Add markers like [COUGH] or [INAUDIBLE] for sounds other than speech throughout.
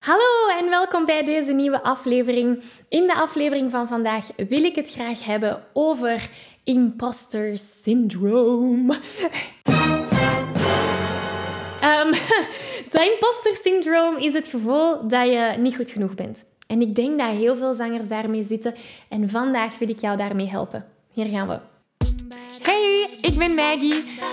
Hallo en welkom bij deze nieuwe aflevering. In de aflevering van vandaag wil ik het graag hebben over imposter syndroom. um, [LAUGHS] dat imposter syndroom is het gevoel dat je niet goed genoeg bent. En ik denk dat heel veel zangers daarmee zitten en vandaag wil ik jou daarmee helpen. Hier gaan we. Hey, ik ben Maggie.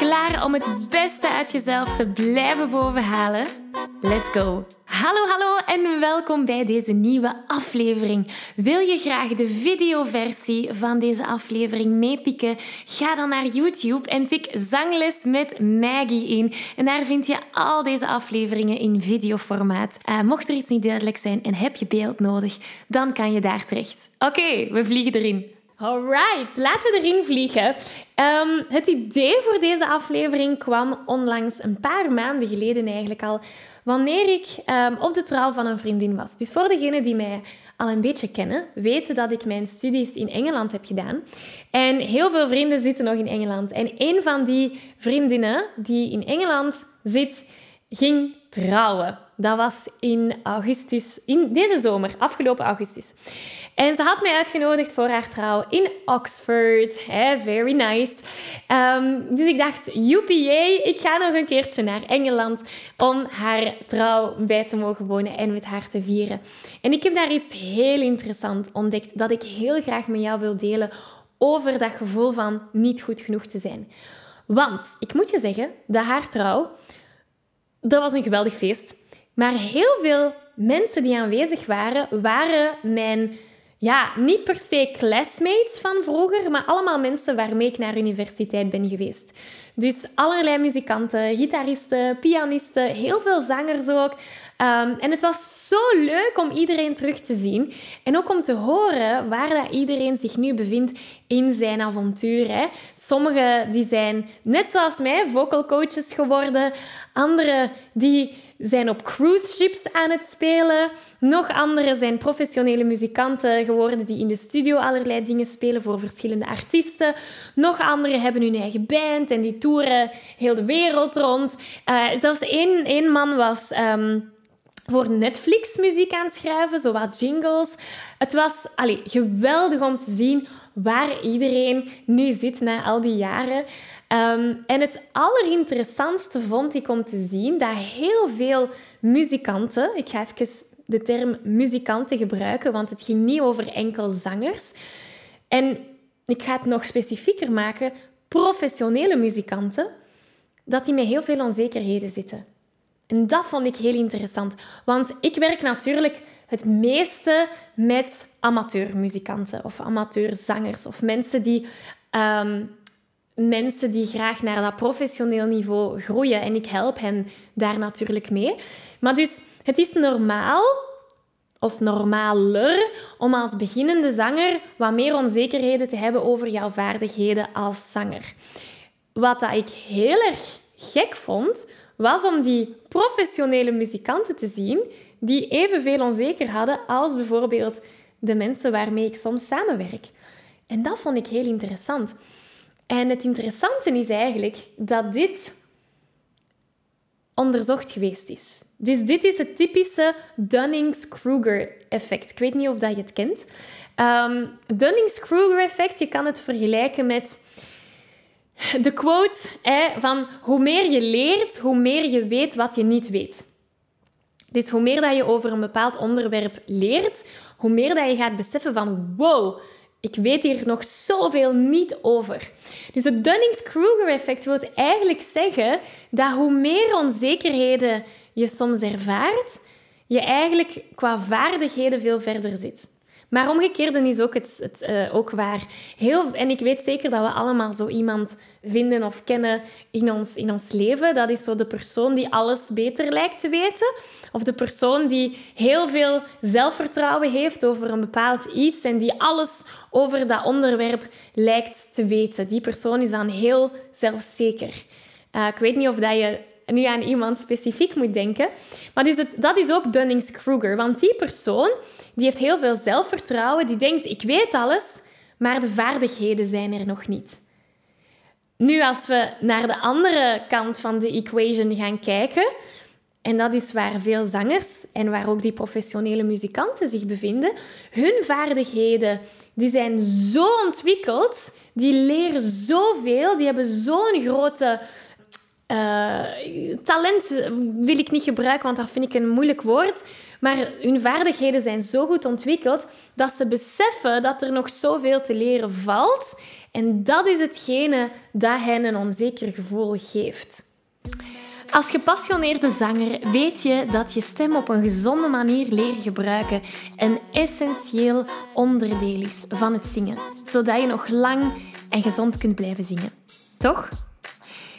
Klaar om het beste uit jezelf te blijven bovenhalen? Let's go! Hallo, hallo en welkom bij deze nieuwe aflevering. Wil je graag de videoversie van deze aflevering meepikken? Ga dan naar YouTube en tik Zangles met Maggie in. En daar vind je al deze afleveringen in videoformaat. Uh, mocht er iets niet duidelijk zijn en heb je beeld nodig, dan kan je daar terecht. Oké, we vliegen erin. Alright, laten we erin vliegen. Um, het idee voor deze aflevering kwam onlangs een paar maanden geleden eigenlijk al, wanneer ik um, op de trouw van een vriendin was. Dus voor degenen die mij al een beetje kennen, weten dat ik mijn studies in Engeland heb gedaan. En heel veel vrienden zitten nog in Engeland. En een van die vriendinnen die in Engeland zit, ging trouwen. Dat was in augustus, in deze zomer, afgelopen augustus. En ze had mij uitgenodigd voor haar trouw in Oxford. Hey, very nice. Um, dus ik dacht, joepie, ik ga nog een keertje naar Engeland om haar trouw bij te mogen wonen en met haar te vieren. En ik heb daar iets heel interessants ontdekt dat ik heel graag met jou wil delen over dat gevoel van niet goed genoeg te zijn. Want ik moet je zeggen, dat haar trouw, dat was een geweldig feest. Maar heel veel mensen die aanwezig waren, waren mijn ja, niet per se classmates van vroeger, maar allemaal mensen waarmee ik naar universiteit ben geweest. Dus allerlei muzikanten, gitaristen, pianisten, heel veel zangers ook. Ehm, en het was zo leuk om iedereen terug te zien. En ook om te horen waar dat iedereen zich nu bevindt in zijn avontuur. Hè. Sommigen die zijn, net zoals mij, vocal coaches geworden. Anderen die zijn op cruise ships aan het spelen. Nog anderen zijn professionele muzikanten geworden die in de studio allerlei dingen spelen voor verschillende artiesten. Nog anderen hebben hun eigen band en die toeren heel de wereld rond. Uh, zelfs één, één man was... Ehm, voor Netflix muziek aan schrijven, zo wat jingles. Het was allee, geweldig om te zien waar iedereen nu zit na al die jaren. Ehm, en het allerinteressantste vond ik om te zien dat heel veel muzikanten, ik ga even de term muzikanten gebruiken, want het ging niet over enkel zangers. En ik ga het nog specifieker maken, professionele muzikanten, dat die met heel veel onzekerheden zitten. En dat vond ik heel interessant, want ik werk natuurlijk het meeste met amateurmuzikanten of amateurzangers of mensen die ehm, mensen die graag naar dat professioneel niveau groeien. En ik help hen daar natuurlijk mee. Maar dus het is normaal of normaler om als beginnende zanger wat meer onzekerheden te hebben over jouw vaardigheden als zanger. Wat dat ik heel erg gek vond, was om die professionele muzikanten te zien die evenveel onzeker hadden als bijvoorbeeld de mensen waarmee ik soms samenwerk. En dat vond ik heel interessant. En het interessante is eigenlijk dat dit onderzocht geweest is. Dus dit is het typische Dunning-Kruger-effect. Ik weet niet of dat je het kent. Um, Dunning-Kruger-effect, je kan het vergelijken met [LAUGHS] de quote hè, van hoe meer je leert, hoe meer je weet wat je niet weet. Dus hoe meer dat je over een bepaald onderwerp leert, hoe meer dat je gaat beseffen van wow, ik weet hier nog zoveel niet over. Dus het Dunning-Kruger-effect wil eigenlijk zeggen dat hoe meer onzekerheden je soms ervaart, je eigenlijk qua vaardigheden veel verder zit. Maar omgekeerde is ook, het, het uh, ook waar. Heel, en ik weet zeker dat we allemaal zo iemand vinden of kennen in ons, in ons leven. Dat is zo de persoon die alles beter lijkt te weten. Of de persoon die heel veel zelfvertrouwen heeft over een bepaald iets en die alles over dat onderwerp lijkt te weten. Die persoon is dan heel zelfzeker. Uh, ik weet niet of dat je nu aan iemand specifiek moet denken. Maar dus het, dat is ook Dunning-Kruger. Want die persoon die heeft heel veel zelfvertrouwen. Die denkt, ik weet alles, maar de vaardigheden zijn er nog niet. Nu, als we naar de andere kant van de equation gaan kijken, en dat is waar veel zangers en waar ook die professionele muzikanten zich bevinden, hun vaardigheden die zijn zo ontwikkeld, die leren zoveel, die hebben zo'n grote uh, talent wil ik niet gebruiken, want dat vind ik een moeilijk woord. Maar hun vaardigheden zijn zo goed ontwikkeld dat ze beseffen dat er nog zoveel te leren valt. En dat is hetgene dat hen een onzeker gevoel geeft. Als gepassioneerde zanger weet je dat je stem op een gezonde manier leren gebruiken een essentieel onderdeel is van het zingen, zodat je nog lang en gezond kunt blijven zingen. Toch?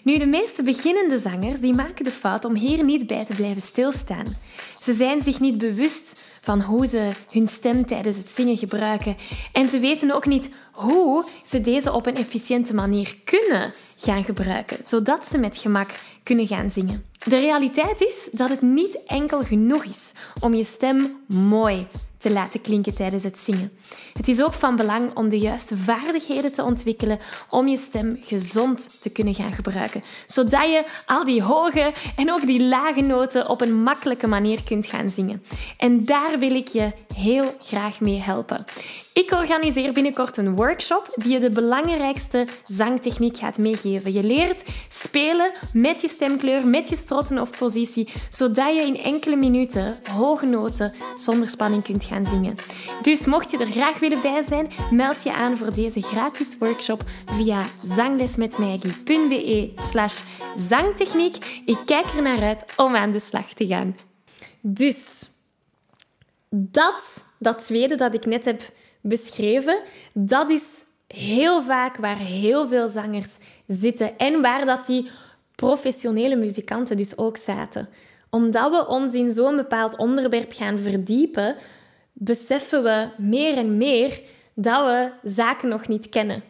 Nu, de meeste beginnende zangers die maken de fout om hier niet bij te blijven stilstaan. Ze zijn zich niet bewust van hoe ze hun stem tijdens het zingen gebruiken. En ze weten ook niet hoe ze deze op een efficiënte manier kunnen gaan gebruiken, zodat ze met gemak kunnen gaan zingen. De realiteit is dat het niet enkel genoeg is om je stem mooi te laten klinken tijdens het zingen. Het is ook van belang om de juiste vaardigheden te ontwikkelen om je stem gezond te kunnen gaan gebruiken, zodat je al die hoge en ook die lage noten op een makkelijke manier kunt gaan zingen. En daar wil ik je heel graag mee helpen. Ik organiseer binnenkort een workshop die je de belangrijkste zangtechniek gaat meegeven. Je leert spelen met je stemkleur, met je strotten of positie, zodat je in enkele minuten hoge noten zonder spanning kunt gaan Dus mocht je er graag willen bij zijn, meld je aan voor deze gratis workshop via zanglesmetmaggie.be slash zangtechniek. Ik kijk er naar uit om aan de slag te gaan. Dus dat, dat tweede dat ik net heb beschreven, dat is heel vaak waar heel veel zangers zitten en waar dat die professionele muzikanten dus ook zaten. Omdat we ons in zo'n bepaald onderwerp gaan verdiepen, beseffen we meer en meer dat we zaken nog niet kennen.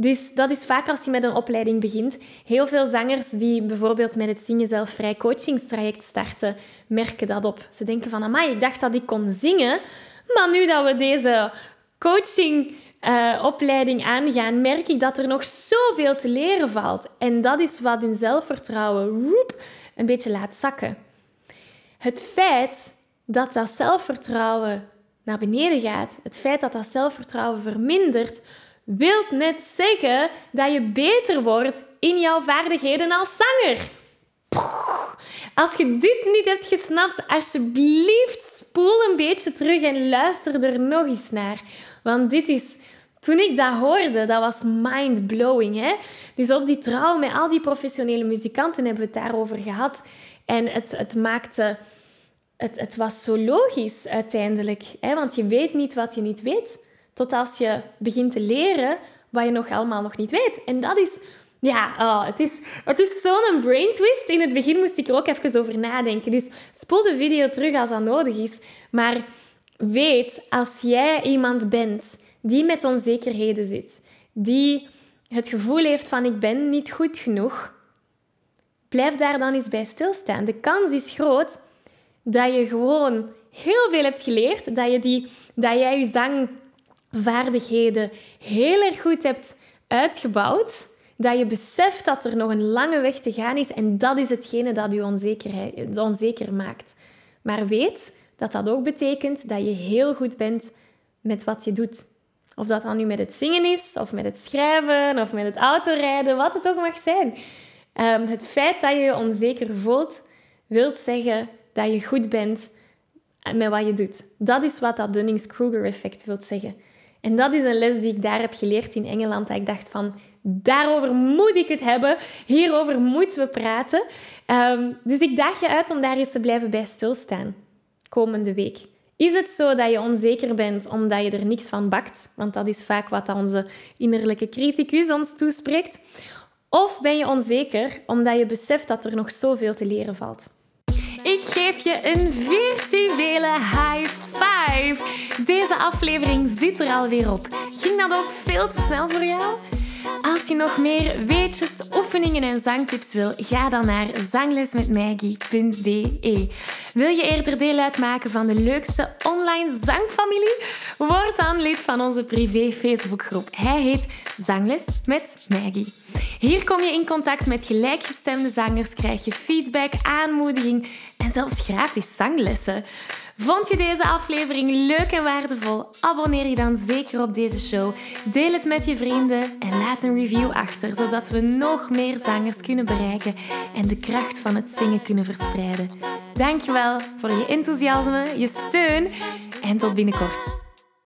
Dus dat is vaak als je met een opleiding begint. Heel veel zangers die bijvoorbeeld met het Zingen Zelfvrij coachingstraject starten, merken dat op. Ze denken van, amai, ik dacht dat ik kon zingen, maar nu dat we deze coachingopleiding uh, aangaan, merk ik dat er nog zoveel te leren valt. En dat is wat hun zelfvertrouwen roep, een beetje laat zakken. Het feit dat dat zelfvertrouwen naar beneden gaat, het feit dat dat zelfvertrouwen vermindert, wil net zeggen dat je beter wordt in jouw vaardigheden als zanger. Als je dit niet hebt gesnapt, alsjeblieft spoel een beetje terug en luister er nog eens naar. Want dit is, toen ik dat hoorde, dat was mind-blowing. Hè? Dus op die trouw met al die professionele muzikanten hebben we het daarover gehad. En het, het maakte... Het, het was zo logisch uiteindelijk. Hè? Want je weet niet wat je niet weet. Tot als je begint te leren wat je nog allemaal nog niet weet. En dat is ja, oh, het is, het is zo'n brain twist. In het begin moest ik er ook even over nadenken. Dus spoel de video terug als dat nodig is. Maar weet, als jij iemand bent die met onzekerheden zit, die het gevoel heeft van ik ben niet goed genoeg, blijf daar dan eens bij stilstaan. De kans is groot dat je gewoon heel veel hebt geleerd, dat, je die, dat jij je zangvaardigheden heel erg goed hebt uitgebouwd dat je beseft dat er nog een lange weg te gaan is en dat is hetgene dat je onzeker maakt. Maar weet dat dat ook betekent dat je heel goed bent met wat je doet. Of dat dan nu met het zingen is, of met het schrijven, of met het autorijden, wat het ook mag zijn. Um, het feit dat je je onzeker voelt, wil zeggen dat je goed bent met wat je doet. Dat is wat dat Dunning-Kruger-effect wil zeggen. En dat is een les die ik daar heb geleerd in Engeland. Dat ik dacht van, daarover moet ik het hebben. Hierover moeten we praten. Um, dus ik daag je uit om daar eens te blijven bij stilstaan. komende week? Is het zo dat je onzeker bent omdat je er niks van bakt? Want dat is vaak wat onze innerlijke criticus ons toespreekt. Of ben je onzeker omdat je beseft dat er nog zoveel te leren valt? Ik geef je een virtuele high five. Deze aflevering zit er alweer op. Ging dat ook veel te snel voor jou? Als je nog meer weetjes, oefeningen en zangtips wil, ga dan naar zanglesmetmaggie.be. Wil je eerder deel uitmaken van de leukste online zangfamilie? Word dan lid van onze privé Facebookgroep. Hij heet Zangles met Maggie. Hier kom je in contact met gelijkgestemde zangers, krijg je feedback, aanmoediging en zelfs gratis zanglessen. Vond je deze aflevering leuk en waardevol? Abonneer je dan zeker op deze show. Deel het met je vrienden en laat een review achter, zodat we nog meer zangers kunnen bereiken en de kracht van het zingen kunnen verspreiden. Dankjewel voor je enthousiasme, je steun en tot binnenkort.